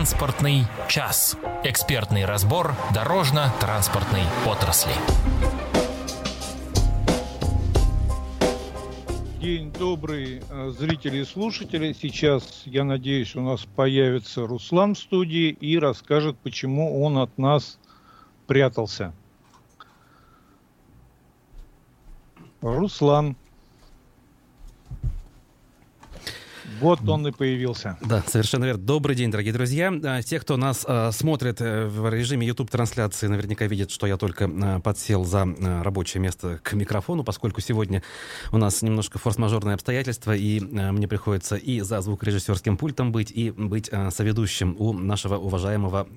Транспортный час. Экспертный разбор дорожно-транспортной отрасли. День добрый, э, зрители и слушатели. Сейчас, я надеюсь, у нас появится Руслан в студии и расскажет, почему он от нас прятался. Руслан. Вот он и появился. Да, совершенно верно. Добрый день, дорогие друзья. А, те, кто нас э, смотрит э, в режиме YouTube-трансляции, наверняка видят, что я только э, подсел за рабочее место к микрофону, поскольку сегодня у нас немножко форс-мажорные обстоятельства, и мне приходится и за звукорежиссерским пультом быть, и быть соведущим у нашего уважаемого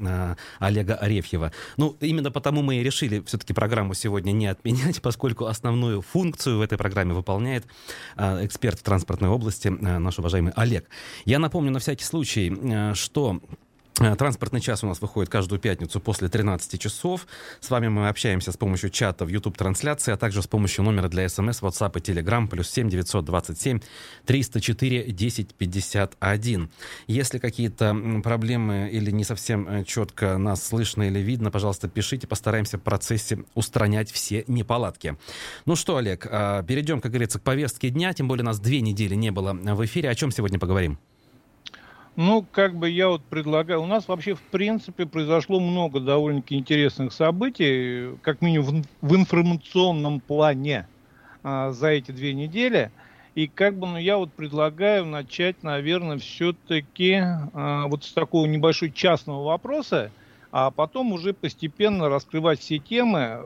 Олега Арефьева. Ну, именно потому мы и решили все-таки программу сегодня не отменять, поскольку основную функцию в этой программе выполняет эксперт в транспортной области, наш уважаемый Олег. Я напомню на всякий случай, э, что Транспортный час у нас выходит каждую пятницу после 13 часов. С вами мы общаемся с помощью чата в YouTube-трансляции, а также с помощью номера для смс, WhatsApp и Telegram, плюс 7 927 304 10 51. Если какие-то проблемы или не совсем э, четко нас слышно или видно, пожалуйста, пишите, постараемся в процессе устранять все неполадки. Ну что, Олег, а, перейдем, как говорится, к повестке дня, тем более нас две недели не было в эфире. О чем сегодня поговорим? Ну, как бы я вот предлагаю, у нас вообще в принципе произошло много довольно-таки интересных событий, как минимум в, в информационном плане а, за эти две недели. И как бы, ну, я вот предлагаю начать, наверное, все-таки а, вот с такого небольшого частного вопроса, а потом уже постепенно раскрывать все темы.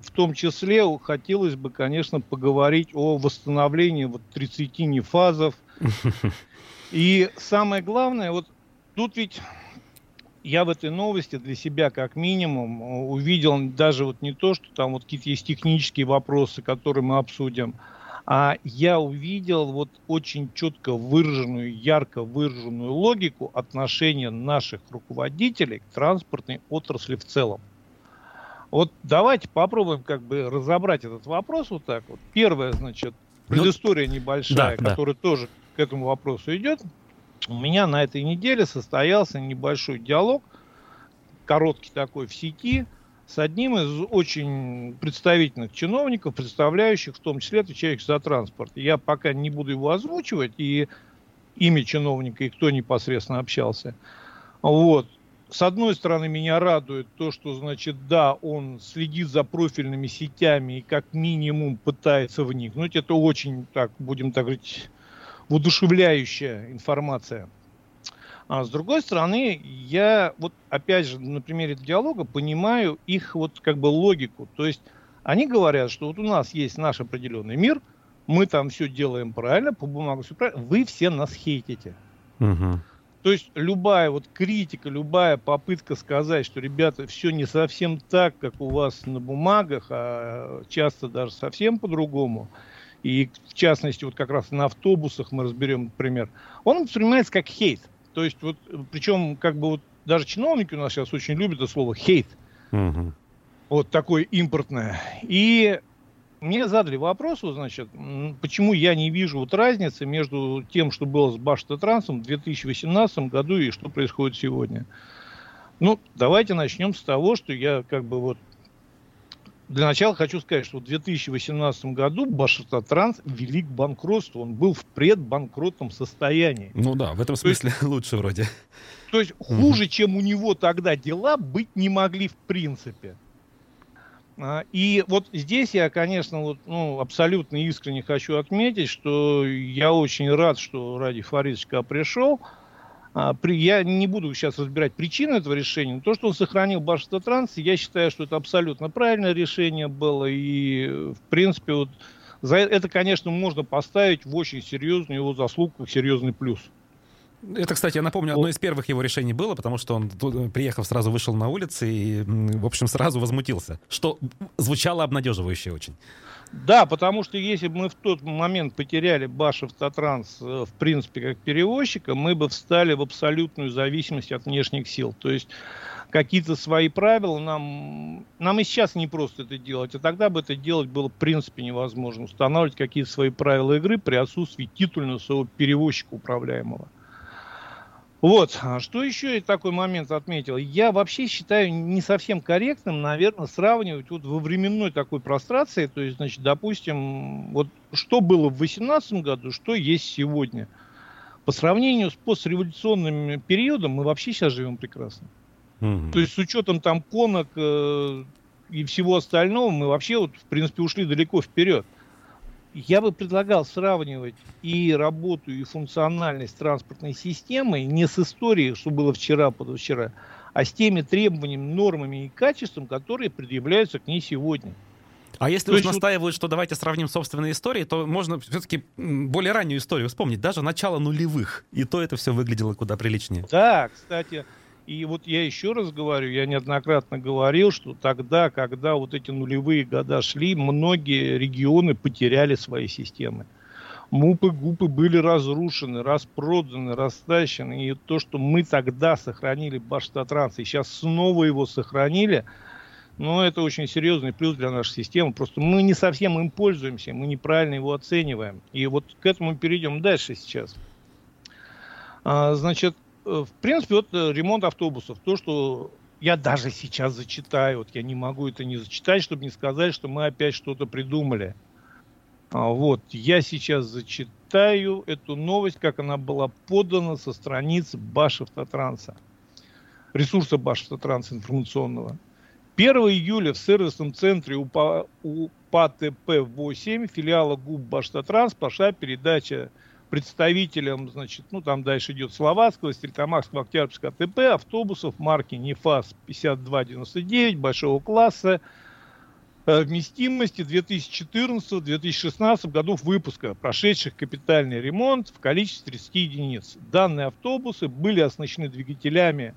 В том числе хотелось бы, конечно, поговорить о восстановлении вот 30 нефазов, и самое главное, вот тут ведь я в этой новости для себя как минимум увидел даже вот не то, что там вот какие-то есть технические вопросы, которые мы обсудим, а я увидел вот очень четко выраженную, ярко выраженную логику отношения наших руководителей к транспортной отрасли в целом. Вот давайте попробуем как бы разобрать этот вопрос вот так вот. Первое, значит, ну, предыстория небольшая, да, которая да. тоже к этому вопросу идет, у меня на этой неделе состоялся небольшой диалог, короткий такой в сети, с одним из очень представительных чиновников, представляющих в том числе отвечающих за транспорт. Я пока не буду его озвучивать, и имя чиновника, и кто непосредственно общался. Вот. С одной стороны, меня радует то, что, значит, да, он следит за профильными сетями и как минимум пытается вникнуть. Это очень, так, будем так говорить, воодушевляющая информация. А с другой стороны, я вот опять же на примере диалога понимаю их вот как бы логику. То есть они говорят, что вот у нас есть наш определенный мир, мы там все делаем правильно, по бумагам все правильно, вы все нас хейтите. Угу. То есть любая вот критика, любая попытка сказать, что, ребята, все не совсем так, как у вас на бумагах, а часто даже совсем по-другому – и в частности, вот как раз на автобусах мы разберем, например, он воспринимается как хейт. То есть, вот, причем, как бы вот даже чиновники у нас сейчас очень любят это слово хейт. Угу. Вот такое импортное. И мне задали вопрос, вот, значит, почему я не вижу вот разницы между тем, что было с Баштатрансом в 2018 году и что происходит сегодня. Ну, давайте начнем с того, что я как бы вот для начала хочу сказать, что в 2018 году Башатотранс вели к банкротству. Он был в предбанкротном состоянии. Ну да, в этом смысле есть, лучше вроде. То есть хуже, угу. чем у него тогда дела, быть не могли в принципе. А, и вот здесь я, конечно, вот, ну, абсолютно искренне хочу отметить, что я очень рад, что Ради Фаридович пришел. А, при, я не буду сейчас разбирать причины этого решения, но то, что он сохранил Башавтотранс, я считаю, что это абсолютно правильное решение было. И, в принципе, вот за это, конечно, можно поставить в очень серьезную его заслугу, серьезный плюс. Это, кстати, я напомню, одно из первых его решений было, потому что он, приехав, сразу вышел на улицы и, в общем, сразу возмутился, что звучало обнадеживающе очень. Да, потому что если бы мы в тот момент потеряли Башев Татранс, э, в принципе, как перевозчика, мы бы встали в абсолютную зависимость от внешних сил. То есть какие-то свои правила нам, нам и сейчас не просто это делать, а тогда бы это делать было в принципе невозможно. Устанавливать какие-то свои правила игры при отсутствии титульного своего перевозчика управляемого. Вот, а что еще и такой момент отметил? Я вообще считаю не совсем корректным, наверное, сравнивать вот во временной такой прострации, то есть, значит, допустим, вот что было в 2018 году, что есть сегодня. По сравнению с постреволюционным периодом мы вообще сейчас живем прекрасно. Mm-hmm. То есть с учетом там конок э, и всего остального мы вообще вот, в принципе, ушли далеко вперед я бы предлагал сравнивать и работу, и функциональность транспортной системы не с историей, что было вчера, позавчера, а с теми требованиями, нормами и качеством, которые предъявляются к ней сегодня. А если уж настаивают, что давайте сравним собственные истории, то можно все-таки более раннюю историю вспомнить, даже начало нулевых. И то это все выглядело куда приличнее. Да, кстати, и вот я еще раз говорю, я неоднократно говорил, что тогда, когда вот эти нулевые года шли, многие регионы потеряли свои системы. МУПы, ГУПы были разрушены, распроданы, растащены. И то, что мы тогда сохранили Баштатранс, и сейчас снова его сохранили, ну, это очень серьезный плюс для нашей системы. Просто мы не совсем им пользуемся, мы неправильно его оцениваем. И вот к этому перейдем дальше сейчас. А, значит, в принципе, вот э, ремонт автобусов, то, что я даже сейчас зачитаю, вот я не могу это не зачитать, чтобы не сказать, что мы опять что-то придумали. А, вот, я сейчас зачитаю эту новость, как она была подана со страницы Башавтотранса, ресурса Башавтотранса информационного. 1 июля в сервисном центре УПА, УПАТП-8 филиала ГУП Баштатранс пошла передача представителям, значит, ну там дальше идет Словацкого, Стрельтамакского, Октябрьского АТП, автобусов марки НЕФАС 5299 большого класса, э, вместимости 2014-2016 годов выпуска, прошедших капитальный ремонт в количестве 30 единиц. Данные автобусы были оснащены двигателями,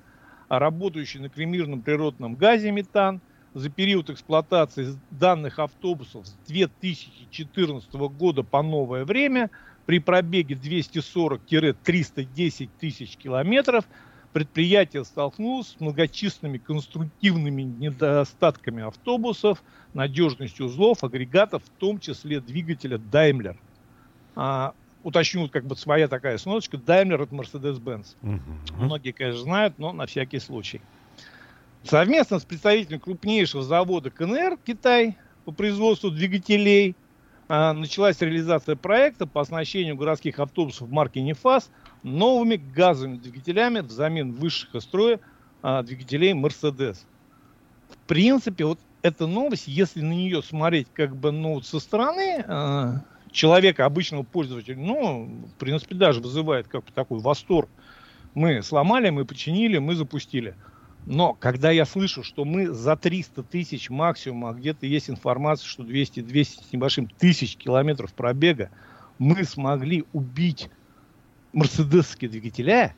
работающими на кремированном природном газе метан. За период эксплуатации данных автобусов с 2014 года по новое время – при пробеге 240-310 тысяч километров предприятие столкнулось с многочисленными конструктивными недостатками автобусов, надежностью узлов, агрегатов, в том числе двигателя Daimler. А, уточню, как бы своя такая сносочка, Daimler это Mercedes-Benz. Uh-huh. Многие, конечно, знают, но на всякий случай. Совместно с представителем крупнейшего завода КНР Китай по производству двигателей началась реализация проекта по оснащению городских автобусов марки «Нефас» новыми газовыми двигателями взамен высших из строя а, двигателей «Мерседес». В принципе, вот эта новость, если на нее смотреть как бы ну, со стороны а, человека, обычного пользователя, ну, в принципе, даже вызывает как бы такой восторг. Мы сломали, мы починили, мы запустили – но когда я слышу, что мы за 300 тысяч максимум, а где-то есть информация, что 200-200 с небольшим тысяч километров пробега, мы смогли убить мерседесские двигателя,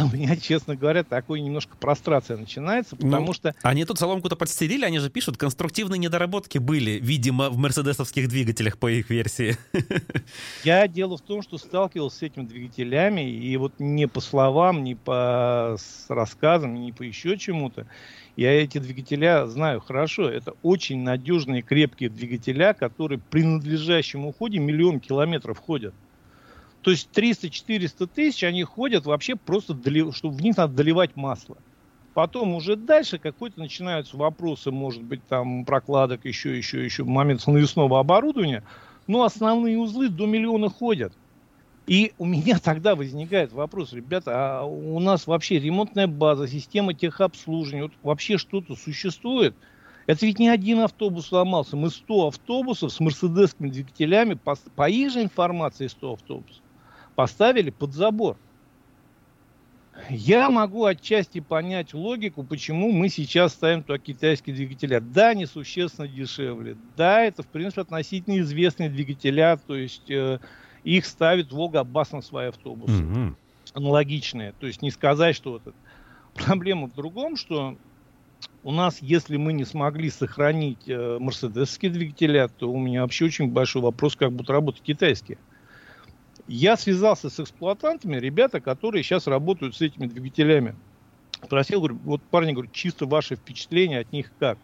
у меня, честно говоря, такой немножко прострация начинается, потому ну, что... Они тут соломку-то подстелили, они же пишут, конструктивные недоработки были, видимо, в мерседесовских двигателях по их версии. Я дело в том, что сталкивался с этими двигателями, и вот не по словам, не по рассказам, не по еще чему-то, я эти двигателя знаю хорошо. Это очень надежные, крепкие двигателя, которые при надлежащем уходе миллион километров ходят. То есть 300-400 тысяч они ходят вообще просто, что в них надо доливать масло. Потом уже дальше какой-то начинаются вопросы, может быть, там прокладок, еще, еще, еще, момент навесного оборудования. Но основные узлы до миллиона ходят. И у меня тогда возникает вопрос, ребята, а у нас вообще ремонтная база, система техобслуживания, вот вообще что-то существует? Это ведь не один автобус сломался, мы 100 автобусов с мерседесскими двигателями, по, по их же информации 100 автобусов поставили под забор. Я могу отчасти понять логику, почему мы сейчас ставим туда китайские двигателя. Да, они существенно дешевле. Да, это, в принципе, относительно известные двигателя, то есть э, их ставит Волга Аббас на свои автобусы. Mm-hmm. Аналогичные. То есть не сказать, что вот это. Проблема в другом, что у нас, если мы не смогли сохранить э, мерседесские двигателя, то у меня вообще очень большой вопрос, как будут работать китайские. Я связался с эксплуатантами, ребята, которые сейчас работают с этими двигателями. Спросил, говорю, вот парни, говорю, чисто ваши впечатления от них как?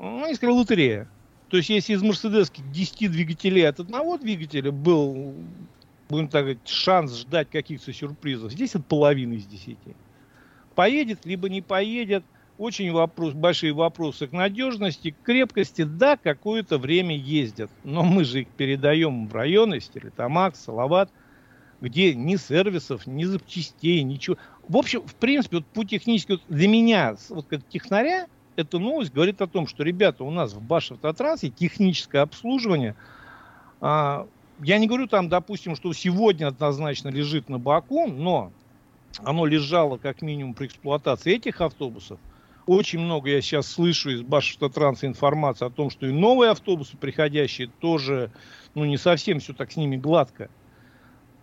Ну, они сказали, лотерея. То есть, если из мерседесских 10 двигателей от одного двигателя был будем так говорить, шанс ждать каких-то сюрпризов, здесь от половины из десяти. Поедет, либо не поедет, очень вопрос, большие вопросы к надежности, к крепкости. Да, какое-то время ездят, но мы же их передаем в районы, Стерлитамак, Салават, где ни сервисов, ни запчастей, ничего. В общем, в принципе, вот по технически, вот для меня, вот как технаря, эта новость говорит о том, что, ребята, у нас в Башавтотрансе техническое обслуживание а, я не говорю там, допустим, что сегодня однозначно лежит на боку, но оно лежало как минимум при эксплуатации этих автобусов. Очень много я сейчас слышу из Башавтотранса информации о том, что и новые автобусы приходящие тоже, ну, не совсем все так с ними гладко.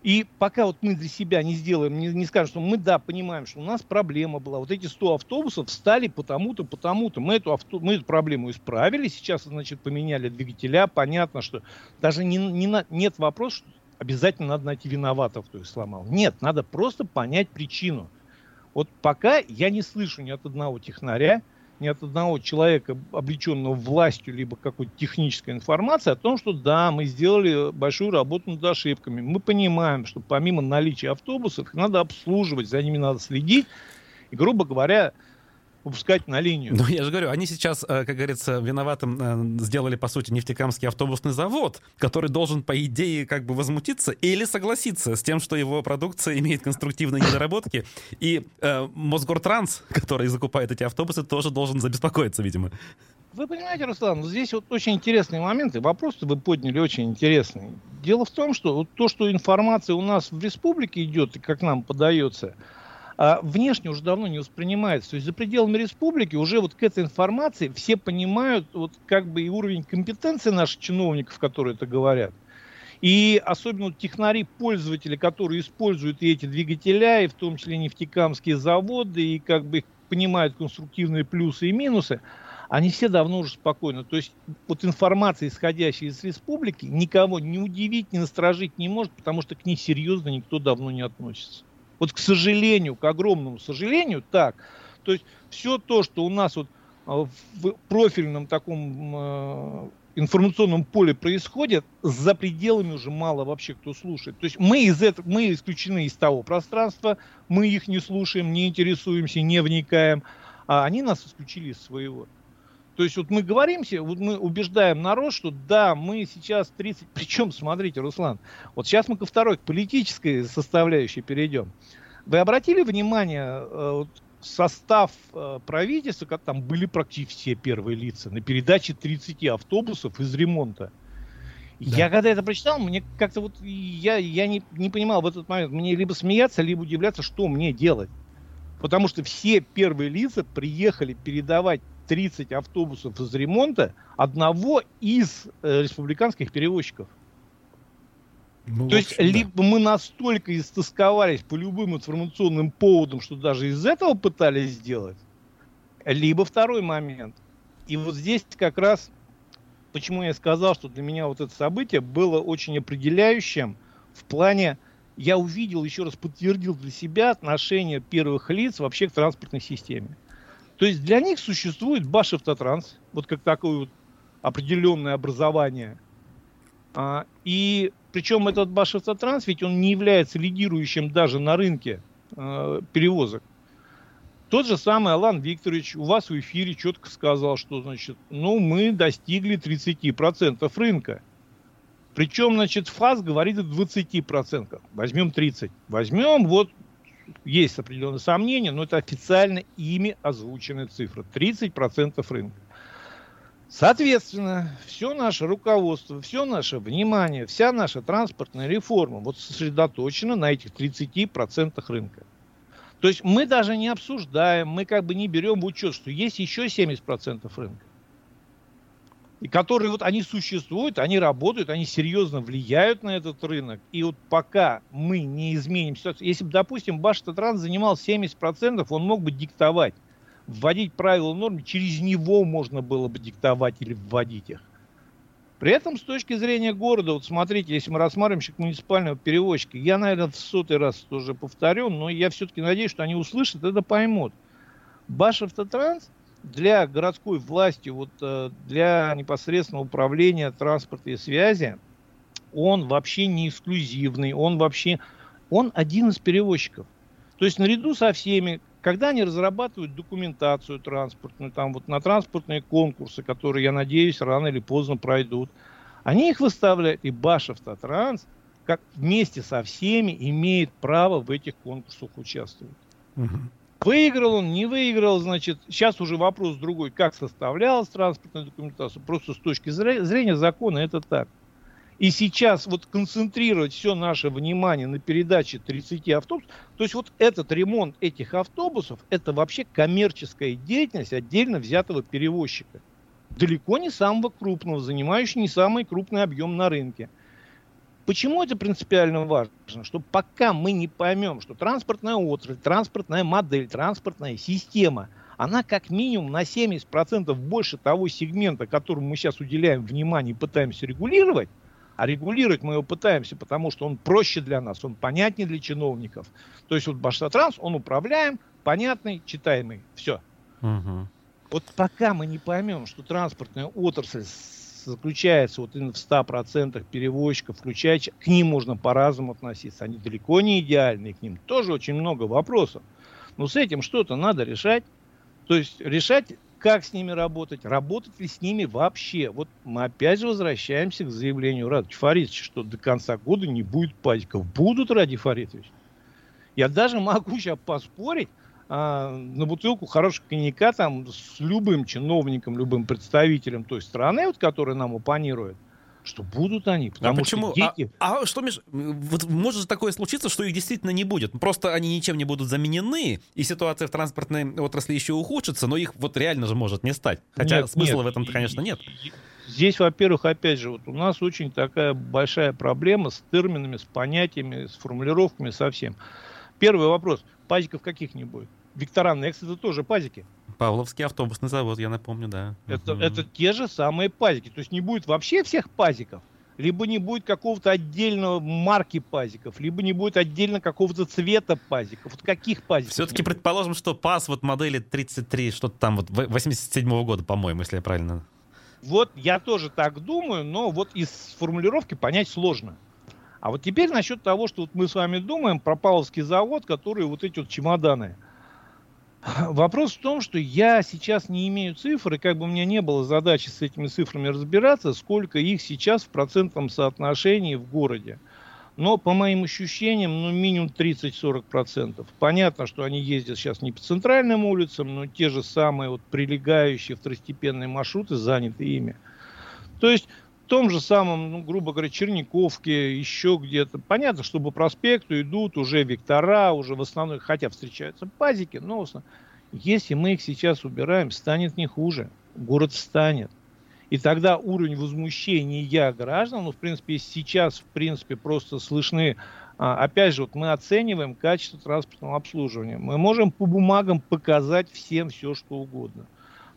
И пока вот мы для себя не сделаем, не, не скажем, что мы, да, понимаем, что у нас проблема была. Вот эти 100 автобусов встали потому-то, потому-то. Мы эту, авто, мы эту проблему исправили. Сейчас, значит, поменяли двигателя. Понятно, что даже не, не на, нет вопроса, что обязательно надо найти виноватов, кто их сломал. Нет, надо просто понять причину. Вот пока я не слышу ни от одного технаря, ни от одного человека, облеченного властью, либо какой-то технической информации о том, что да, мы сделали большую работу над ошибками. Мы понимаем, что помимо наличия автобусов, их надо обслуживать, за ними надо следить. И, грубо говоря, выпускать на линию. Ну, я же говорю, они сейчас, э, как говорится, виноватым э, сделали, по сути, нефтекамский автобусный завод, который должен, по идее, как бы возмутиться или согласиться с тем, что его продукция имеет конструктивные недоработки. И э, Мосгортранс, который закупает эти автобусы, тоже должен забеспокоиться, видимо. Вы понимаете, Руслан, здесь вот очень интересные моменты. Вопрос вы подняли очень интересный. Дело в том, что вот то, что информация у нас в республике идет и как нам подается – а внешне уже давно не воспринимается. То есть за пределами республики уже вот к этой информации все понимают вот как бы и уровень компетенции наших чиновников, которые это говорят. И особенно технари, пользователи, которые используют и эти двигателя, и в том числе нефтекамские заводы, и как бы понимают конструктивные плюсы и минусы, они все давно уже спокойны. То есть вот информация, исходящая из республики, никого не удивить, не насторожить не может, потому что к ней серьезно никто давно не относится. Вот, к сожалению, к огромному сожалению, так. То есть все то, что у нас вот а, в профильном таком э, информационном поле происходит, за пределами уже мало вообще кто слушает. То есть мы, из этого, мы исключены из того пространства, мы их не слушаем, не интересуемся, не вникаем, а они нас исключили из своего. То есть вот мы говоримся, вот мы убеждаем народ, что да, мы сейчас 30... Причем, смотрите, Руслан, вот сейчас мы ко второй, к политической составляющей перейдем. Вы обратили внимание, э, вот, состав э, правительства, как там были практически все первые лица, на передаче 30 автобусов из ремонта. Да. Я когда это прочитал, мне как-то вот я, я не, не понимал в этот момент, мне либо смеяться, либо удивляться, что мне делать. Потому что все первые лица приехали передавать 30 автобусов из ремонта одного из э, республиканских перевозчиков. Ну, То есть, да. либо мы настолько истосковались по любым информационным поводам, что даже из этого пытались сделать, либо второй момент. И вот здесь как раз, почему я сказал, что для меня вот это событие было очень определяющим в плане, я увидел, еще раз подтвердил для себя отношение первых лиц вообще к транспортной системе. То есть для них существует Башавтотранс, вот как такое вот определенное образование. А, и причем этот Башавтотранс, ведь он не является лидирующим даже на рынке а, перевозок. Тот же самый Алан Викторович у вас в эфире четко сказал, что, значит, ну, мы достигли 30% рынка. Причем, значит, ФАС говорит о 20%. Возьмем 30. Возьмем вот есть определенные сомнения, но это официально ими озвученная цифра. 30% рынка. Соответственно, все наше руководство, все наше внимание, вся наша транспортная реформа вот сосредоточена на этих 30% рынка. То есть мы даже не обсуждаем, мы как бы не берем в учет, что есть еще 70% рынка и которые вот они существуют, они работают, они серьезно влияют на этот рынок. И вот пока мы не изменим ситуацию, если бы, допустим, Баштатранс занимал 70%, он мог бы диктовать, вводить правила нормы, через него можно было бы диктовать или вводить их. При этом, с точки зрения города, вот смотрите, если мы рассматриваем как муниципального перевозчика, я, наверное, в сотый раз тоже повторю, но я все-таки надеюсь, что они услышат, это поймут. Башавтотранс для городской власти, вот э, для непосредственного управления транспорта и связи, он вообще не эксклюзивный, он вообще, он один из перевозчиков. То есть наряду со всеми, когда они разрабатывают документацию транспортную, там вот на транспортные конкурсы, которые, я надеюсь, рано или поздно пройдут, они их выставляют, и Башавтотранс, как вместе со всеми, имеет право в этих конкурсах участвовать. Угу. Выиграл он, не выиграл, значит, сейчас уже вопрос другой, как составлялась транспортная документация. Просто с точки зрения закона это так. И сейчас вот концентрировать все наше внимание на передаче 30 автобусов, то есть вот этот ремонт этих автобусов, это вообще коммерческая деятельность отдельно взятого перевозчика. Далеко не самого крупного, занимающего не самый крупный объем на рынке. Почему это принципиально важно? Что пока мы не поймем, что транспортная отрасль, транспортная модель, транспортная система, она как минимум на 70% больше того сегмента, которому мы сейчас уделяем внимание и пытаемся регулировать, а регулировать мы его пытаемся, потому что он проще для нас, он понятнее для чиновников. То есть вот Башсатранс, он управляем, понятный, читаемый. Все. Угу. Вот пока мы не поймем, что транспортная отрасль заключается вот именно в 100% перевозчиков, включая, к ним можно по-разному относиться. Они далеко не идеальны, к ним тоже очень много вопросов. Но с этим что-то надо решать. То есть решать, как с ними работать, работать ли с ними вообще. Вот мы опять же возвращаемся к заявлению Радовича Фаридовича, что до конца года не будет пазиков. Будут, Ради Фаридович. Я даже могу сейчас поспорить, а, на бутылку хорошего коньяка там с любым чиновником, любым представителем той страны, вот, который нам оппонирует, что будут они. Потому а почему? Что дети... а, а что, Миш, вот может же такое случиться, что их действительно не будет. Просто они ничем не будут заменены, и ситуация в транспортной отрасли еще ухудшится, но их вот реально же может не стать. Хотя нет, смысла нет. в этом, конечно, нет. Здесь, во-первых, опять же, вот у нас очень такая большая проблема с терминами, с понятиями, с формулировками совсем. Первый вопрос. Пазиков каких не будет? Виктора Next это тоже пазики. Павловский автобусный завод, я напомню, да. Это, угу. это те же самые пазики. То есть не будет вообще всех пазиков, либо не будет какого-то отдельного марки пазиков, либо не будет отдельно какого-то цвета пазиков. Вот каких пазиков? Все-таки предположим, что паз вот модели 33, что-то там вот 87 -го года, по-моему, если я правильно... Вот я тоже так думаю, но вот из формулировки понять сложно. А вот теперь насчет того, что вот мы с вами думаем про Павловский завод, который вот эти вот чемоданы – Вопрос в том, что я сейчас не имею цифр, и как бы у меня не было задачи с этими цифрами разбираться, сколько их сейчас в процентном соотношении в городе. Но по моим ощущениям, ну, минимум 30-40%. Понятно, что они ездят сейчас не по центральным улицам, но те же самые вот прилегающие второстепенные маршруты заняты ими. То есть том же самом, ну, грубо говоря, Черниковке, еще где-то. Понятно, что по проспекту идут уже вектора, уже в основном, хотя встречаются пазики, но если мы их сейчас убираем, станет не хуже. Город станет. И тогда уровень возмущения граждан, ну, в принципе, сейчас, в принципе, просто слышны. А, опять же, вот мы оцениваем качество транспортного обслуживания. Мы можем по бумагам показать всем все, что угодно.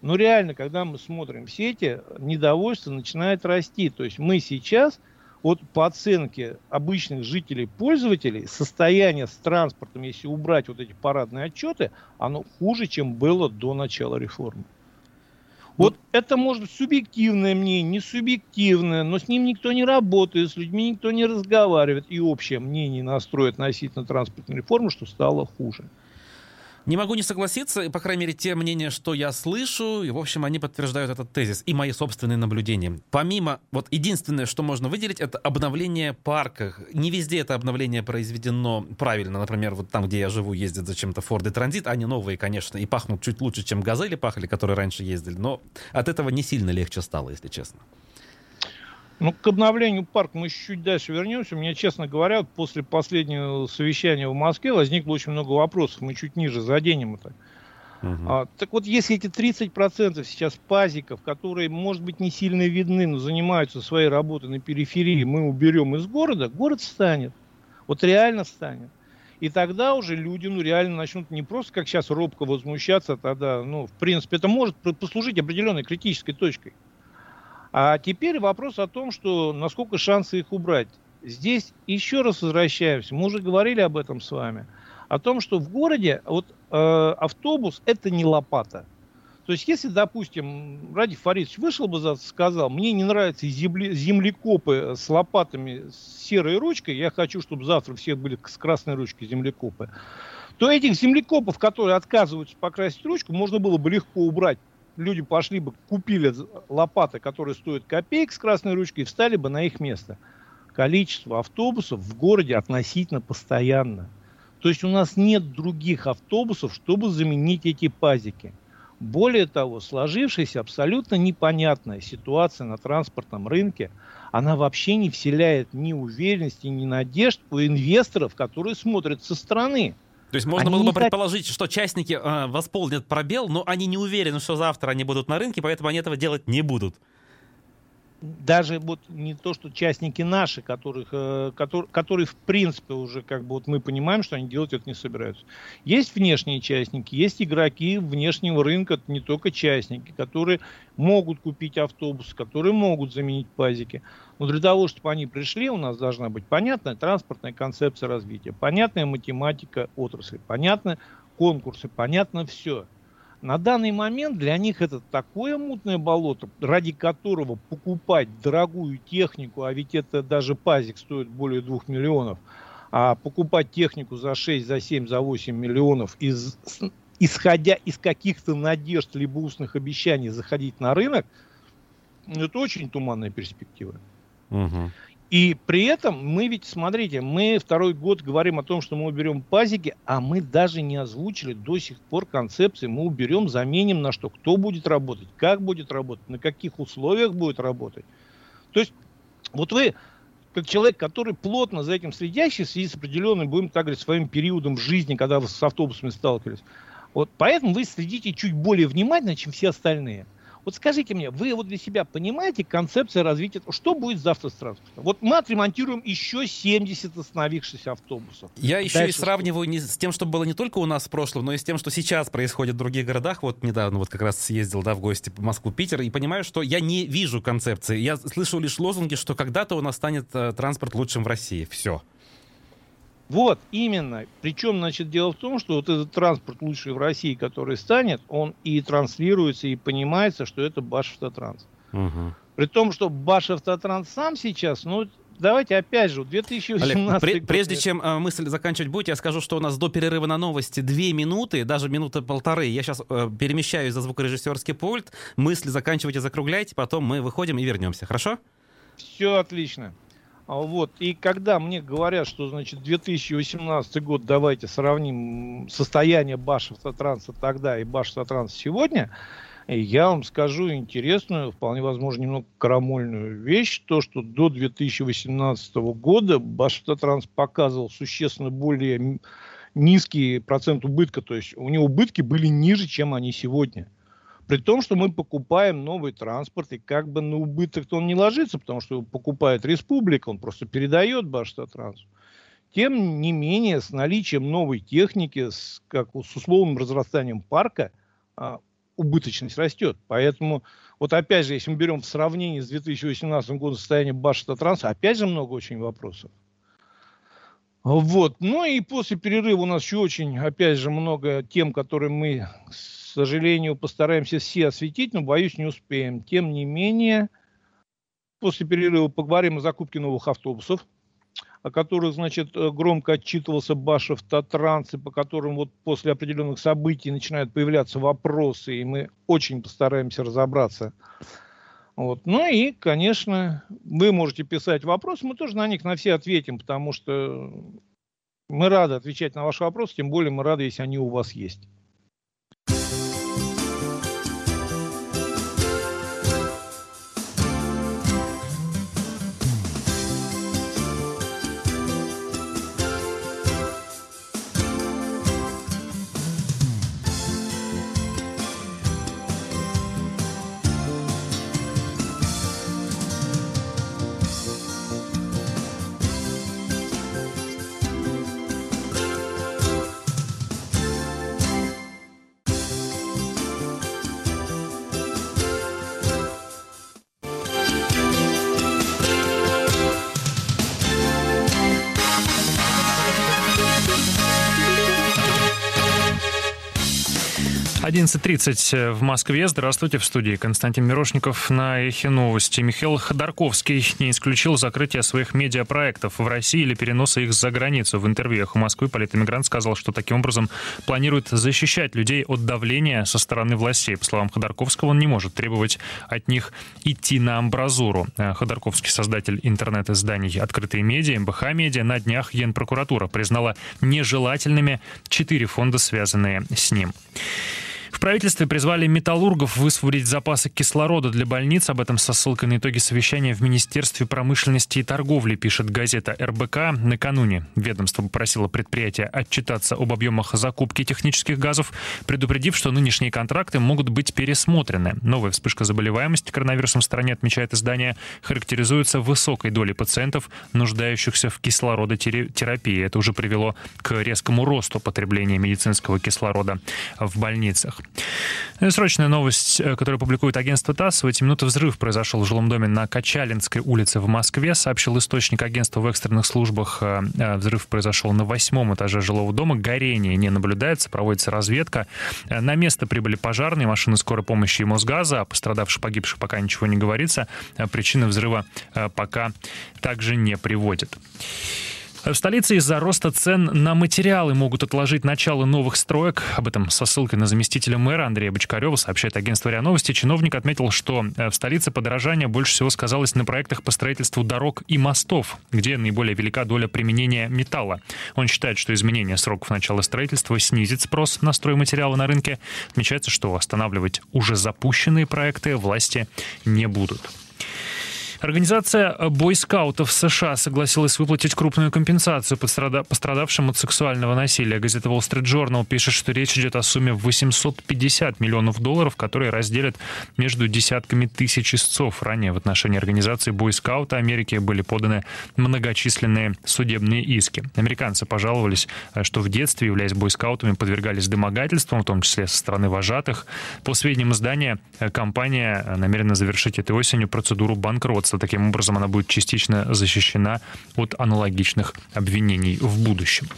Но реально, когда мы смотрим сети, недовольство начинает расти. То есть мы сейчас, вот по оценке обычных жителей, пользователей, состояние с транспортом, если убрать вот эти парадные отчеты, оно хуже, чем было до начала реформы. Вот это может быть субъективное мнение, не субъективное, но с ним никто не работает, с людьми никто не разговаривает, и общее мнение настроит относительно транспортной реформы, что стало хуже. Не могу не согласиться, по крайней мере, те мнения, что я слышу, и, в общем, они подтверждают этот тезис и мои собственные наблюдения. Помимо, вот единственное, что можно выделить, это обновление парка. Не везде это обновление произведено правильно. Например, вот там, где я живу, ездят зачем-то и Transit. Они новые, конечно, и пахнут чуть лучше, чем Газели пахли, которые раньше ездили. Но от этого не сильно легче стало, если честно. Ну, к обновлению парка мы чуть дальше вернемся. У меня, честно говоря, после последнего совещания в Москве возникло очень много вопросов. Мы чуть ниже заденем это. Угу. А, так вот, если эти 30% сейчас пазиков, которые, может быть, не сильно видны, но занимаются своей работой на периферии, мы уберем из города, город станет. Вот реально станет. И тогда уже люди, ну, реально начнут не просто, как сейчас, робко возмущаться, тогда, ну, в принципе, это может послужить определенной критической точкой. А теперь вопрос о том, что насколько шансы их убрать. Здесь еще раз возвращаемся. Мы уже говорили об этом с вами. О том, что в городе вот, э, автобус это не лопата. То есть, если, допустим, Ради Фаридович вышел бы и сказал, мне не нравятся земли, землекопы с лопатами с серой ручкой, я хочу, чтобы завтра все были с красной ручкой землекопы, то этих землекопов, которые отказываются покрасить ручку, можно было бы легко убрать. Люди пошли бы, купили лопаты, которые стоят копеек с красной ручкой, и встали бы на их место. Количество автобусов в городе относительно постоянно. То есть у нас нет других автобусов, чтобы заменить эти пазики. Более того, сложившаяся абсолютно непонятная ситуация на транспортном рынке, она вообще не вселяет ни уверенности, ни надежд у инвесторов, которые смотрят со стороны. То есть можно они было бы предположить, что частники э, восполнят пробел, но они не уверены, что завтра они будут на рынке, поэтому они этого делать не будут даже вот не то, что частники наши, которых, э, которые, которые в принципе уже как бы вот мы понимаем, что они делать это не собираются. Есть внешние частники, есть игроки внешнего рынка, это не только частники, которые могут купить автобус, которые могут заменить пазики. Но для того, чтобы они пришли, у нас должна быть понятная транспортная концепция развития, понятная математика отрасли, понятны конкурсы, понятно все. На данный момент для них это такое мутное болото, ради которого покупать дорогую технику, а ведь это даже пазик стоит более 2 миллионов, а покупать технику за 6, за 7, за 8 миллионов, из, исходя из каких-то надежд либо устных обещаний заходить на рынок, это очень туманная перспектива. Угу. И при этом мы ведь, смотрите, мы второй год говорим о том, что мы уберем пазики, а мы даже не озвучили до сих пор концепции. Мы уберем, заменим на что, кто будет работать, как будет работать, на каких условиях будет работать. То есть вот вы, как человек, который плотно за этим следящий, связи с определенным, будем так говорить, своим периодом жизни, когда вы с автобусами сталкивались, вот поэтому вы следите чуть более внимательно, чем все остальные. Вот скажите мне, вы вот для себя понимаете концепцию развития, что будет завтра с транспортом? Вот мы отремонтируем еще 70 остановившихся автобусов. Я еще Дальше и сравниваю не с тем, что было не только у нас в прошлом, но и с тем, что сейчас происходит в других городах. Вот недавно вот как раз съездил да, в гости в Москву, Питер, и понимаю, что я не вижу концепции. Я слышу лишь лозунги, что когда-то у нас станет э, транспорт лучшим в России. Все. Вот, именно. Причем, значит, дело в том, что вот этот транспорт лучший в России, который станет, он и транслируется, и понимается, что это Башавтотранс. Угу. При том, что Башавтотранс сам сейчас, ну, давайте опять же, 2018 Олег, пр- Прежде чем э, мысль заканчивать будет, я скажу, что у нас до перерыва на новости две минуты, даже минуты полторы. Я сейчас э, перемещаюсь за звукорежиссерский пульт. Мысли заканчивайте, закругляйте, потом мы выходим и вернемся. Хорошо? Все отлично. А вот. И когда мне говорят, что, значит, 2018 год, давайте сравним состояние Башавтотранса тогда и Башавтотранса сегодня, я вам скажу интересную, вполне возможно, немного карамольную вещь, то, что до 2018 года Башавтотранс показывал существенно более низкий процент убытка, то есть у него убытки были ниже, чем они сегодня. При том, что мы покупаем новый транспорт, и как бы на убыток-то он не ложится, потому что его покупает республика, он просто передает Баштатрансу. Тем не менее, с наличием новой техники, с, как, с условным разрастанием парка, а, убыточность растет. Поэтому, вот опять же, если мы берем в сравнении с 2018 годом состояние Баштатранса, опять же много очень вопросов. Вот. Ну и после перерыва у нас еще очень, опять же, много тем, которые мы сожалению, постараемся все осветить, но, боюсь, не успеем. Тем не менее, после перерыва поговорим о закупке новых автобусов, о которых, значит, громко отчитывался Башев Татранс, и по которым вот после определенных событий начинают появляться вопросы, и мы очень постараемся разобраться. Вот. Ну и, конечно, вы можете писать вопросы, мы тоже на них на все ответим, потому что мы рады отвечать на ваши вопросы, тем более мы рады, если они у вас есть. 11.30 э, в Москве. Здравствуйте, в студии Константин Мирошников на Эхе Новости. Михаил Ходорковский не исключил закрытие своих медиапроектов в России или переноса их за границу. В интервью «Эхо Москвы» политэмигрант сказал, что таким образом планирует защищать людей от давления со стороны властей. По словам Ходорковского, он не может требовать от них идти на амбразуру. Э, Ходорковский, создатель интернет-изданий «Открытые медиа», МБХ «Медиа», на днях Генпрокуратура признала нежелательными четыре фонда, связанные с ним. В правительстве призвали металлургов высвободить запасы кислорода для больниц. Об этом со ссылкой на итоги совещания в Министерстве промышленности и торговли пишет газета РБК. Накануне ведомство попросило предприятия отчитаться об объемах закупки технических газов, предупредив, что нынешние контракты могут быть пересмотрены. Новая вспышка заболеваемости коронавирусом в стране, отмечает издание, характеризуется высокой долей пациентов, нуждающихся в кислородотерапии. Это уже привело к резкому росту потребления медицинского кислорода в больницах. Срочная новость, э, которую публикует агентство ТАСС. В эти минуты взрыв произошел в жилом доме на Качалинской улице в Москве, сообщил источник агентства в экстренных службах. Э, э, взрыв произошел на восьмом этаже жилого дома. Горение не наблюдается, проводится разведка. На место прибыли пожарные, машины скорой помощи и Мосгаза. О пострадавших, погибших пока ничего не говорится. Причины взрыва пока также не приводят. В столице из-за роста цен на материалы могут отложить начало новых строек. Об этом со ссылкой на заместителя мэра Андрея Бочкарева сообщает агентство РИА Новости. Чиновник отметил, что э, в столице подорожание больше всего сказалось на проектах по строительству дорог и мостов, где наиболее велика доля применения металла. Он считает, что изменение сроков начала строительства снизит спрос на стройматериалы на рынке. Отмечается, что останавливать уже запущенные проекты власти не будут. Организация бойскаутов США согласилась выплатить крупную компенсацию пострадавшим от сексуального насилия. Газета Wall Street Journal пишет, что речь идет о сумме в 850 миллионов долларов, которые разделят между десятками тысяч истцов. Ранее в отношении организации бойскаута Америки были поданы многочисленные судебные иски. Американцы пожаловались, что в детстве, являясь бойскаутами, подвергались домогательствам, в том числе со стороны вожатых. По сведениям издания, компания намерена завершить этой осенью процедуру банкротства государства. Таким образом, она будет частично защищена от аналогичных обвинений в будущем.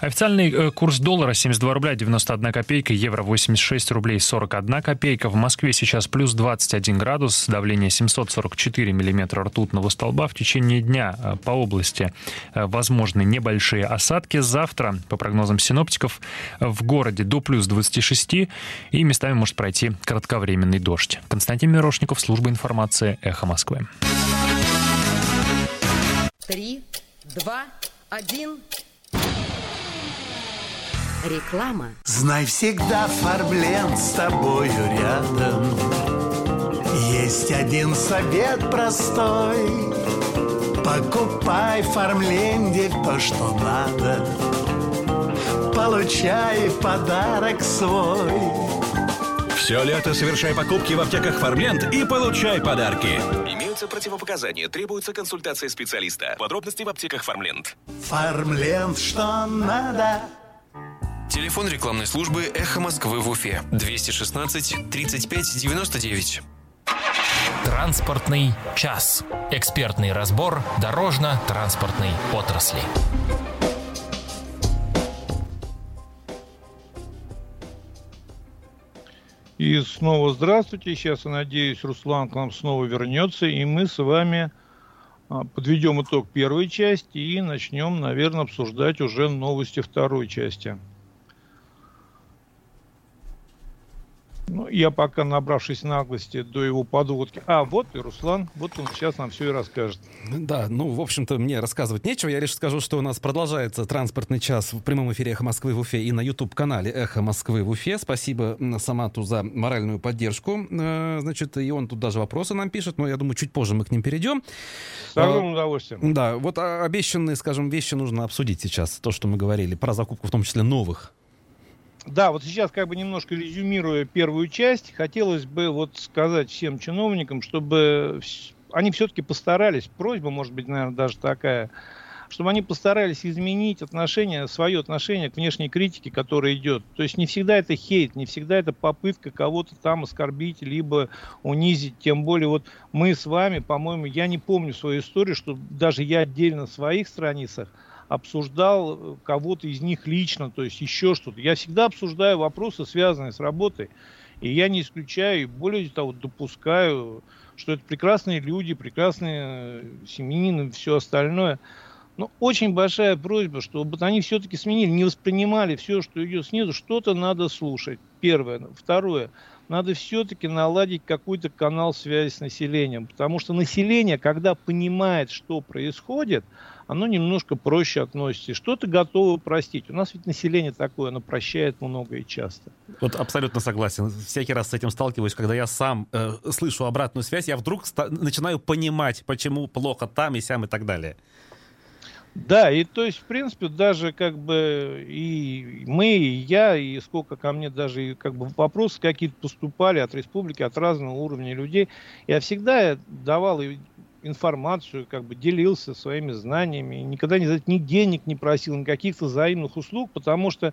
Официальный э, курс доллара 72 рубля 91 копейка, евро 86 рублей 41 копейка. В Москве сейчас плюс 21 градус, давление 744 миллиметра ртутного столба. В течение дня э, по области э, возможны небольшие осадки. Завтра, по прогнозам синоптиков, в городе до плюс 26 и местами может пройти кратковременный дождь. Константин Мирошников, служба информации «Эхо Москвы». Три, два, один... Реклама. Знай всегда, Фарблен с тобою рядом. Есть один совет простой. Покупай в Фармленде то, что надо. Получай подарок свой. Все лето совершай покупки в аптеках Фармленд и получай подарки. Имеются противопоказания, требуется консультация специалиста. Подробности в аптеках Фармленд. Фармленд, что надо. Телефон рекламной службы «Эхо Москвы» в Уфе. 216 35 99. Транспортный час. Экспертный разбор дорожно-транспортной отрасли. И снова здравствуйте. Сейчас, я надеюсь, Руслан к нам снова вернется, и мы с вами а, подведем итог первой части и начнем, наверное, обсуждать уже новости второй части. Ну, я пока, набравшись наглости до его подводки. А, вот и Руслан, вот он сейчас нам все и расскажет. Да, ну, в общем-то, мне рассказывать нечего. Я лишь скажу, что у нас продолжается транспортный час в прямом эфире «Эхо Москвы» в Уфе и на YouTube-канале «Эхо Москвы» в Уфе. Спасибо Самату за моральную поддержку. Э, значит, и он тут даже вопросы нам пишет, но я думаю, чуть позже мы к ним перейдем. С огромным удовольствием. Да, вот обещанные, скажем, вещи нужно обсудить сейчас. То, что мы говорили про закупку, в том числе новых да, вот сейчас как бы немножко резюмируя первую часть, хотелось бы вот сказать всем чиновникам, чтобы они все-таки постарались, просьба может быть, наверное, даже такая, чтобы они постарались изменить отношение, свое отношение к внешней критике, которая идет. То есть не всегда это хейт, не всегда это попытка кого-то там оскорбить, либо унизить. Тем более вот мы с вами, по-моему, я не помню свою историю, что даже я отдельно на своих страницах обсуждал э, кого-то из них лично, то есть еще что-то. Я всегда обсуждаю вопросы, связанные с работой. И я не исключаю, более того, допускаю, что это прекрасные люди, прекрасные э, семьянины все остальное. Но очень большая просьба, чтобы они все-таки сменили, не воспринимали все, что идет снизу, что-то надо слушать. Первое. Второе. Надо все-таки наладить какой-то канал связи с населением. Потому что население, когда понимает, что происходит, оно немножко проще относится. Что-то готово простить. У нас ведь население такое, оно прощает много и часто. Вот абсолютно согласен. Всякий раз с этим сталкиваюсь, когда я сам э, слышу обратную связь, я вдруг начинаю понимать, почему плохо там и сям и так далее. Да, и то есть, в принципе, даже как бы и мы, и я, и сколько ко мне даже как бы вопросы какие-то поступали от республики, от разного уровня людей, я всегда давал информацию, как бы делился своими знаниями, никогда ни, ни денег не просил, ни каких-то взаимных услуг, потому что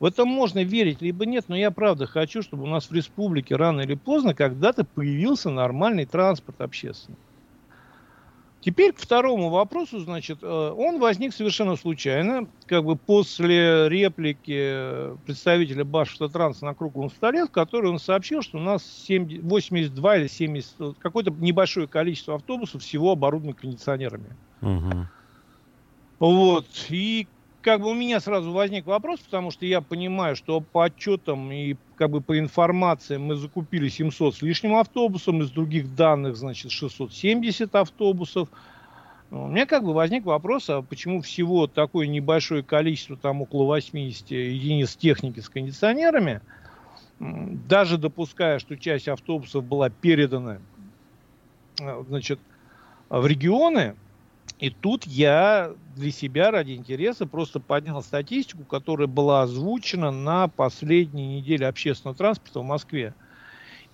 в этом можно верить, либо нет, но я правда хочу, чтобы у нас в республике рано или поздно когда-то появился нормальный транспорт общественный. Теперь к второму вопросу, значит, э, он возник совершенно случайно, как бы после реплики представителя Башавтотранса на круглом столе, в которой он сообщил, что у нас 70, 82 или 70, какое-то небольшое количество автобусов всего оборудованы кондиционерами. Угу. Вот. И как бы у меня сразу возник вопрос, потому что я понимаю, что по отчетам и как бы по информации мы закупили 700 с лишним автобусов, из других данных, значит, 670 автобусов. У меня как бы возник вопрос, а почему всего такое небольшое количество, там около 80 единиц техники с кондиционерами, даже допуская, что часть автобусов была передана э, значит, в регионы, и тут я для себя ради интереса просто поднял статистику, которая была озвучена на последней неделе общественного транспорта в Москве.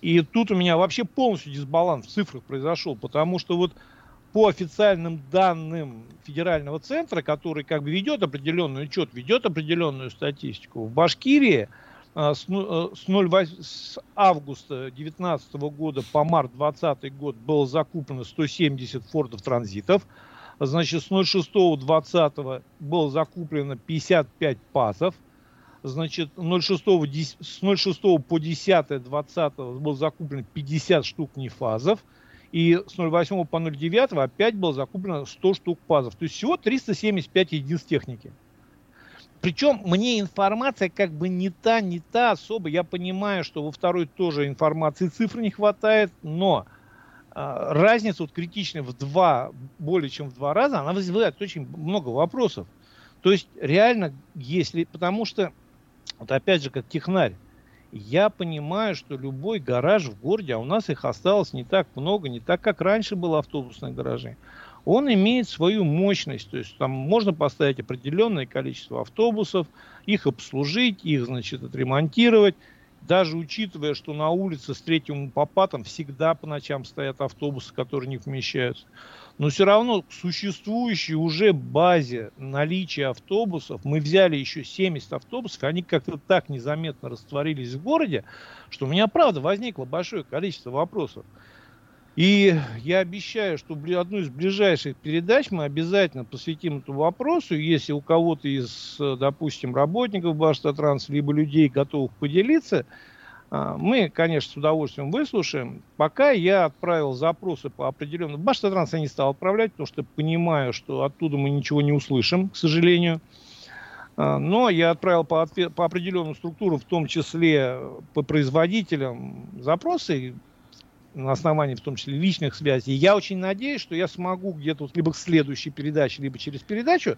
И тут у меня вообще полностью дисбаланс в цифрах произошел, потому что вот по официальным данным федерального центра, который как бы ведет определенный учет, ведет определенную статистику, в Башкирии а, с, 0, э, с августа 2019 года по март 2020 год было закуплено 170 фордов транзитов, Значит, с 06.20 было закуплено 55 пасов. Значит, 06, с 06 по 10 20 было закуплено 50 штук нефазов. И с 08 по 09 опять было закуплено 100 штук пазов. То есть всего 375 единиц техники. Причем мне информация как бы не та, не та особо. Я понимаю, что во второй тоже информации цифр не хватает, но разница вот критичная в два, более чем в два раза, она вызывает очень много вопросов. То есть реально, если, потому что, вот опять же, как технарь, я понимаю, что любой гараж в городе, а у нас их осталось не так много, не так, как раньше было автобусных гаражей, он имеет свою мощность. То есть там можно поставить определенное количество автобусов, их обслужить, их, значит, отремонтировать даже учитывая, что на улице с третьим попатом всегда по ночам стоят автобусы, которые не вмещаются. Но все равно к существующей уже базе наличия автобусов, мы взяли еще 70 автобусов, они как-то так незаметно растворились в городе, что у меня, правда, возникло большое количество вопросов. И я обещаю, что одну из ближайших передач мы обязательно посвятим этому вопросу. Если у кого-то из, допустим, работников Баштатранс, либо людей готовых поделиться, а, мы, конечно, с удовольствием выслушаем. Пока я отправил запросы по определенным... Баштатранс я не стал отправлять, потому что понимаю, что оттуда мы ничего не услышим, к сожалению. А, но я отправил по, по определенным структурам, в том числе по производителям, запросы на основании в том числе личных связей. Я очень надеюсь, что я смогу где-то либо к следующей передаче, либо через передачу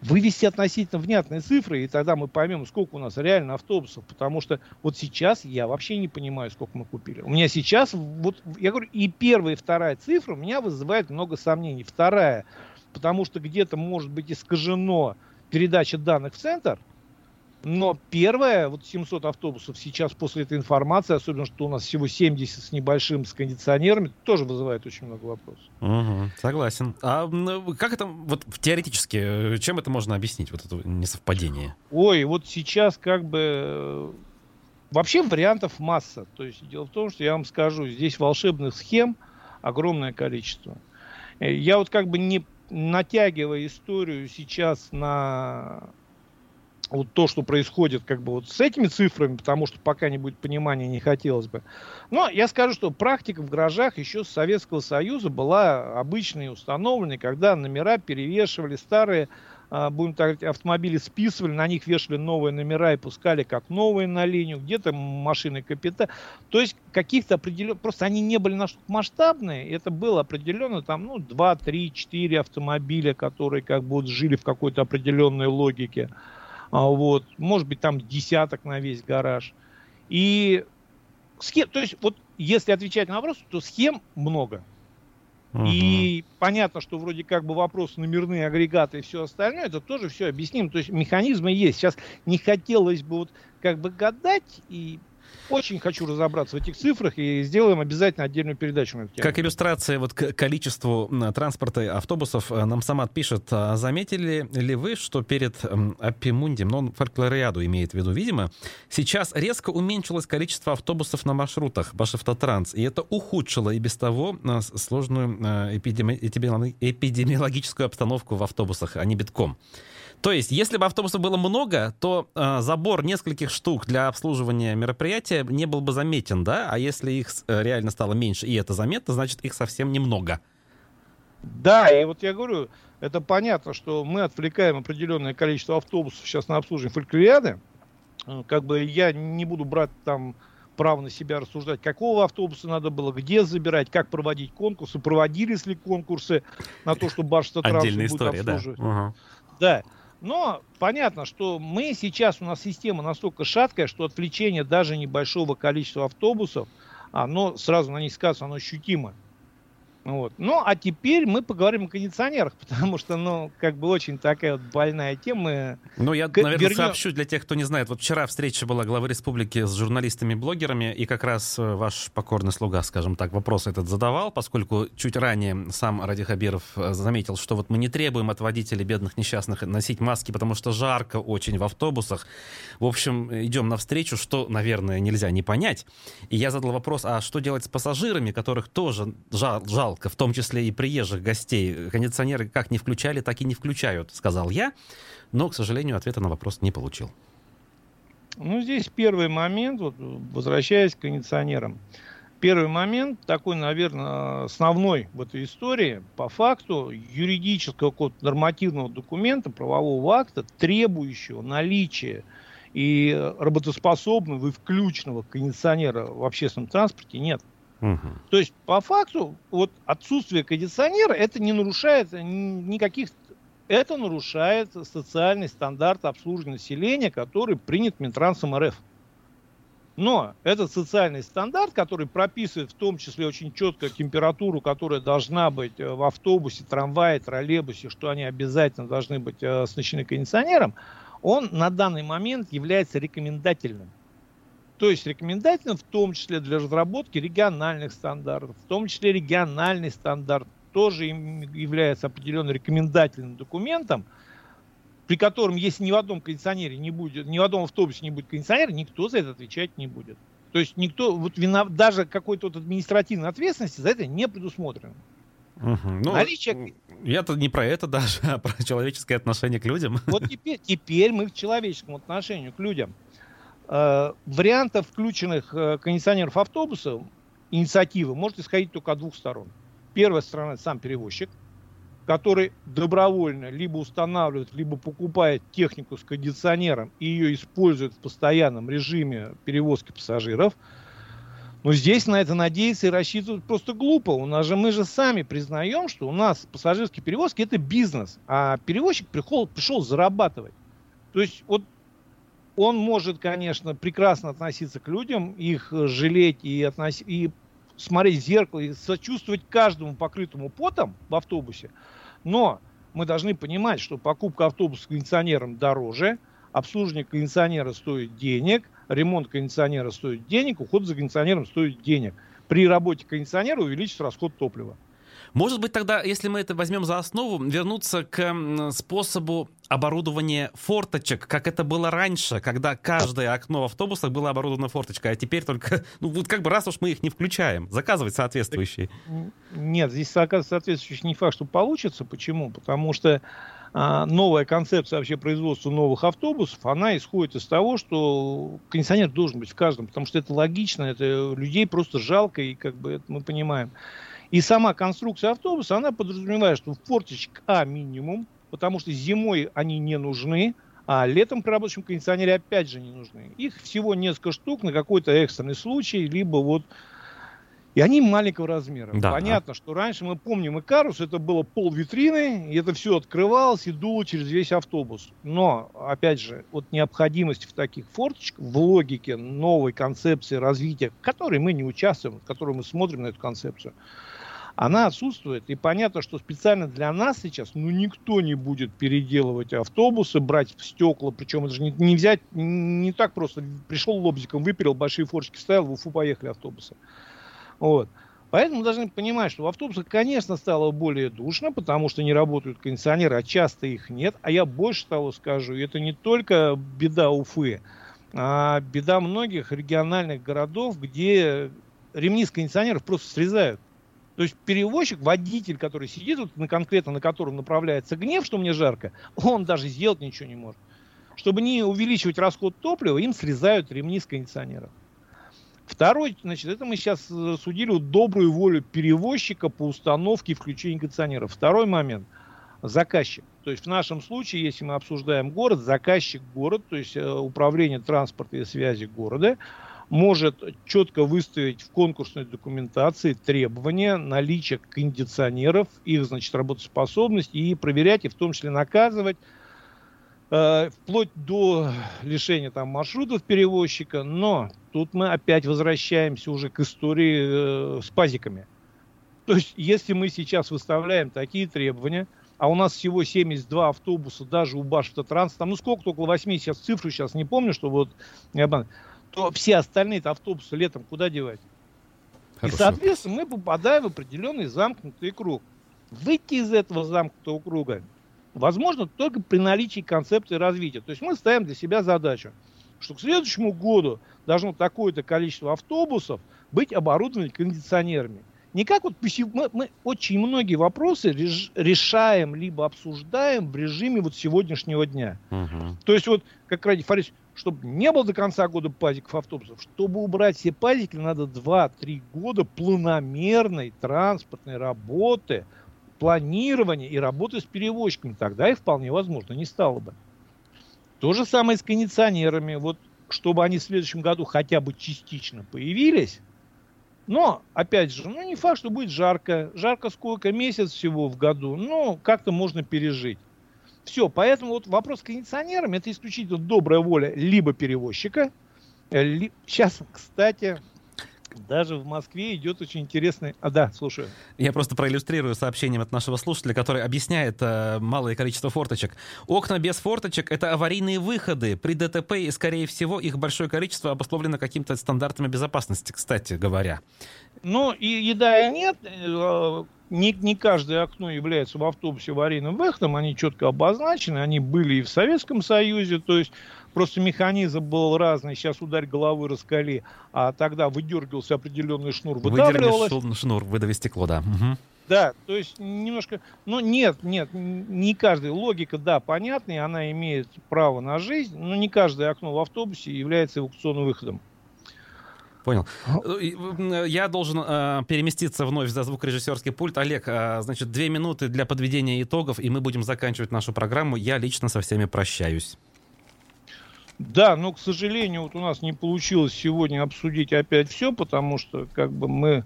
вывести относительно внятные цифры, и тогда мы поймем, сколько у нас реально автобусов, потому что вот сейчас я вообще не понимаю, сколько мы купили. У меня сейчас, вот я говорю, и первая, и вторая цифра у меня вызывает много сомнений. Вторая, потому что где-то может быть искажено передача данных в центр, но первое, вот 700 автобусов сейчас после этой информации, особенно что у нас всего 70 с небольшим с кондиционерами, тоже вызывает очень много вопросов. Угу, согласен. А как это, вот теоретически, чем это можно объяснить, вот это несовпадение? Ой, вот сейчас как бы... Э, вообще вариантов масса. То есть дело в том, что я вам скажу, здесь волшебных схем огромное количество. Э, я вот как бы не натягивая историю сейчас на вот то, что происходит как бы вот с этими цифрами, потому что пока не будет понимания, не хотелось бы. Но я скажу, что практика в гаражах еще с Советского Союза была обычной и установленной, когда номера перевешивали старые, а, будем так говорить, автомобили списывали, на них вешали новые номера и пускали как новые на линию, где-то машины капита. То есть каких-то определенных, просто они не были настолько масштабные, это было определенно там, ну, 2, 3, 4 автомобиля, которые как бы вот жили в какой-то определенной логике. А, вот, может быть, там десяток на весь гараж. И схем, то есть, вот если отвечать на вопрос, то схем много. Угу. И понятно, что вроде как бы вопрос номерные агрегаты и все остальное, это тоже все объясним. То есть механизмы есть. Сейчас не хотелось бы вот как бы гадать и очень хочу разобраться в этих цифрах и сделаем обязательно отдельную передачу на эту тему. Как иллюстрация вот к количеству транспорта автобусов э, нам Самат пишет, а заметили ли вы, что перед Апимунди, но он фольклориаду имеет в виду, видимо, сейчас резко уменьшилось количество автобусов на маршрутах Башавтотранс, и это ухудшило и без того э, сложную э, эпидеми эпидемиологическую обстановку в автобусах, а не битком. То есть, если бы автобусов было много, то э, забор нескольких штук для обслуживания мероприятия не был бы заметен, да? А если их э, реально стало меньше, и это заметно, значит, их совсем немного. Да, и вот я говорю, это понятно, что мы отвлекаем определенное количество автобусов сейчас на обслуживание фольклориады. Э, как бы я не буду брать там право на себя рассуждать, какого автобуса надо было, где забирать, как проводить конкурсы, проводились ли конкурсы на то, что Башта Отдельная история, да. Угу. Да. Но понятно, что мы сейчас, у нас система настолько шаткая, что отвлечение даже небольшого количества автобусов, оно сразу на них сказывается, оно ощутимо. Вот. Ну, а теперь мы поговорим о кондиционерах, потому что, ну, как бы очень такая вот больная тема. Ну, я, наверное, вернем... сообщу для тех, кто не знает. Вот вчера встреча была главы республики с журналистами-блогерами, и как раз э, ваш покорный слуга, скажем так, вопрос этот задавал, поскольку чуть ранее сам Ради Хабиров э, заметил, что вот мы не требуем от водителей бедных несчастных носить маски, потому что жарко очень в автобусах. В общем, идем навстречу, что, наверное, нельзя не понять. И я задал вопрос, а что делать с пассажирами, которых тоже жал, жал жалко, в том числе и приезжих гостей. Кондиционеры как не включали, так и не включают, сказал я, но, к сожалению, ответа на вопрос не получил. Ну, здесь первый момент, вот, возвращаясь к кондиционерам. Первый момент, такой, наверное, основной в этой истории, по факту юридического нормативного документа, правового акта, требующего наличия и работоспособного и включенного кондиционера в общественном транспорте нет. То есть, по факту, вот отсутствие кондиционера, это не нарушает никаких... Это нарушает социальный стандарт обслуживания населения, который принят Минтрансом РФ. Но этот социальный стандарт, который прописывает в том числе очень четко температуру, которая должна быть э, в автобусе, трамвае, троллейбусе, что они обязательно должны быть э, оснащены кондиционером, он на данный момент является рекомендательным. То есть рекомендательно в том числе для разработки региональных стандартов, в том числе региональный стандарт тоже является определенным рекомендательным документом, при котором, если ни в одном кондиционере не будет, ни в одном автобусе не будет кондиционера, никто за это отвечать не будет. То есть никто, вот вина, даже какой-то вот административной ответственности за это не предусмотрено. Угу. Ну, Наличие... Я-то не про это даже, а про человеческое отношение к людям. Вот теперь, теперь мы в человеческом отношении к людям. Э, вариантов включенных э, кондиционеров автобусов инициативы может исходить только от двух сторон. Первая сторона – сам перевозчик, который добровольно либо устанавливает, либо покупает технику с кондиционером и ее использует в постоянном режиме перевозки пассажиров. Но здесь на это надеяться и рассчитывать просто глупо. У нас же мы же сами признаем, что у нас пассажирские перевозки это бизнес, а перевозчик пришел, пришел зарабатывать. То есть вот он может, конечно, прекрасно относиться к людям, их э, жалеть и, относ... и смотреть в зеркало, и сочувствовать каждому покрытому потом в автобусе. Но мы должны понимать, что покупка автобуса кондиционером дороже, обслуживание кондиционера стоит денег, ремонт кондиционера стоит денег, уход за кондиционером стоит денег. При работе кондиционера увеличится расход топлива. Может быть, тогда, если мы это возьмем за основу, вернуться к способу оборудование форточек, как это было раньше, когда каждое окно в автобусах было оборудовано форточкой, а теперь только, ну вот как бы раз уж мы их не включаем, заказывать соответствующие. Нет, здесь соответствующий не факт, что получится. Почему? Потому что а, новая концепция вообще производства новых автобусов, она исходит из того, что кондиционер должен быть в каждом, потому что это логично, это людей просто жалко, и как бы это мы понимаем. И сама конструкция автобуса, она подразумевает, что форточек А минимум, потому что зимой они не нужны, а летом при рабочем кондиционере опять же не нужны. Их всего несколько штук на какой-то экстренный случай, либо вот и они маленького размера. Да. Понятно, что раньше мы помним Икарус, это было пол витрины, и это все открывалось и дуло через весь автобус. Но, опять же, вот необходимость в таких форточках, в логике новой концепции развития, в которой мы не участвуем, в которой мы смотрим на эту концепцию, она отсутствует. И понятно, что специально для нас сейчас, ну, никто не будет переделывать автобусы, брать в стекла, причем это же не, не взять, не так просто. Пришел лобзиком, выперил, большие форчики ставил, в Уфу поехали автобусы. Вот. Поэтому должны понимать, что в автобусах, конечно, стало более душно, потому что не работают кондиционеры, а часто их нет. А я больше того скажу, это не только беда Уфы, а беда многих региональных городов, где ремни с кондиционеров просто срезают. То есть перевозчик, водитель, который сидит вот на конкретно, на котором направляется гнев, что мне жарко, он даже сделать ничего не может. Чтобы не увеличивать расход топлива, им срезают ремни с кондиционеров. Второй, значит, это мы сейчас э, судили добрую волю перевозчика по установке и включению кондиционеров. Второй момент. Заказчик. То есть в нашем случае, если мы обсуждаем город, заказчик город, то есть э, управление транспорта и связи города, может четко выставить в конкурсной документации требования наличия кондиционеров, их, значит, работоспособность и проверять, и в том числе наказывать Э, вплоть до лишения там маршрутов перевозчика, но тут мы опять возвращаемся уже к истории э, с пазиками. То есть, если мы сейчас выставляем такие требования, а у нас всего 72 автобуса даже у Башавтотранс, там, ну сколько, около 8, сейчас цифру сейчас не помню, что вот, то все остальные автобусы летом куда девать? Хорошо. И, соответственно, мы попадаем в определенный замкнутый круг. Выйти из этого замкнутого круга возможно только при наличии концепции развития. То есть мы ставим для себя задачу, что к следующему году должно такое-то количество автобусов быть оборудованы кондиционерами. Не как вот мы, мы очень многие вопросы решаем либо обсуждаем в режиме вот сегодняшнего дня. Угу. То есть вот, как Ради Фарис, чтобы не было до конца года пазиков автобусов, чтобы убрать все пазики, надо 2-3 года планомерной транспортной работы – планирования и работы с перевозчиками. Тогда их вполне возможно не стало бы. То же самое с кондиционерами. Вот чтобы они в следующем году хотя бы частично появились. Но, опять же, ну не факт, что будет жарко. Жарко сколько? Месяц всего в году. Ну, как-то можно пережить. Все, поэтому вот вопрос с кондиционерами это исключительно добрая воля либо перевозчика. Ли... Сейчас, кстати, даже в Москве идет очень интересный... А, да, слушаю. Я просто проиллюстрирую сообщением от нашего слушателя, который объясняет э, малое количество форточек. Окна без форточек — это аварийные выходы. При ДТП, и, скорее всего, их большое количество обусловлено какими-то стандартами безопасности, кстати говоря. Ну, и еда и нет. Э, не, не каждое окно является в автобусе аварийным выходом. Они четко обозначены. Они были и в Советском Союзе. То есть Просто механизм был разный. Сейчас ударь головой раскали, а тогда выдергивался определенный шнур, выдавливалось. Выдернешь шнур, выдави стекло, да. Угу. Да, то есть немножко... Ну, нет, нет, не каждая логика, да, понятная, она имеет право на жизнь, но не каждое окно в автобусе является эвакуационным выходом. Понял. Э, я должен э, переместиться вновь за звукорежиссерский пульт. Олег, э, значит, две минуты для подведения итогов, и мы будем заканчивать нашу программу. Я лично со всеми прощаюсь. Да, но, к сожалению, вот у нас не получилось сегодня обсудить опять все, потому что как бы мы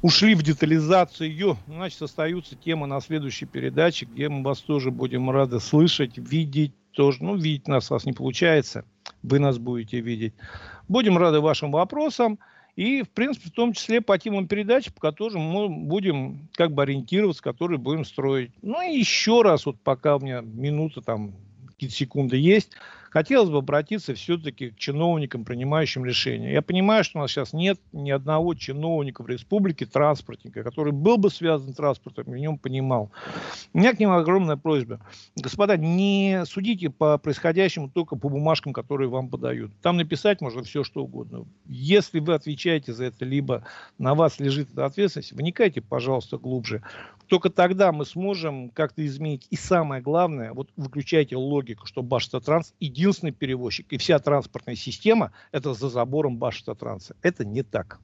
ушли в детализацию. Значит, остаются темы на следующей передаче, где мы вас тоже будем рады слышать, видеть тоже. Ну, видеть нас у вас не получается, вы нас будете видеть. Будем рады вашим вопросам. И, в принципе, в том числе по темам передачи, по которым мы будем как бы ориентироваться, которые будем строить. Ну и еще раз, вот пока у меня минута там какие-то секунды есть, хотелось бы обратиться все-таки к чиновникам, принимающим решения. Я понимаю, что у нас сейчас нет ни одного чиновника в республике, транспортника, который был бы связан с транспортом и в нем понимал. У меня к ним огромная просьба. Господа, не судите по происходящему только по бумажкам, которые вам подают. Там написать можно все, что угодно. Если вы отвечаете за это, либо на вас лежит эта ответственность, вникайте, пожалуйста, глубже. Только тогда мы сможем как-то изменить. И самое главное, вот выключайте логику, что Башавтотранс единственный перевозчик, и вся транспортная система это за забором Башавтотранса. Это не так.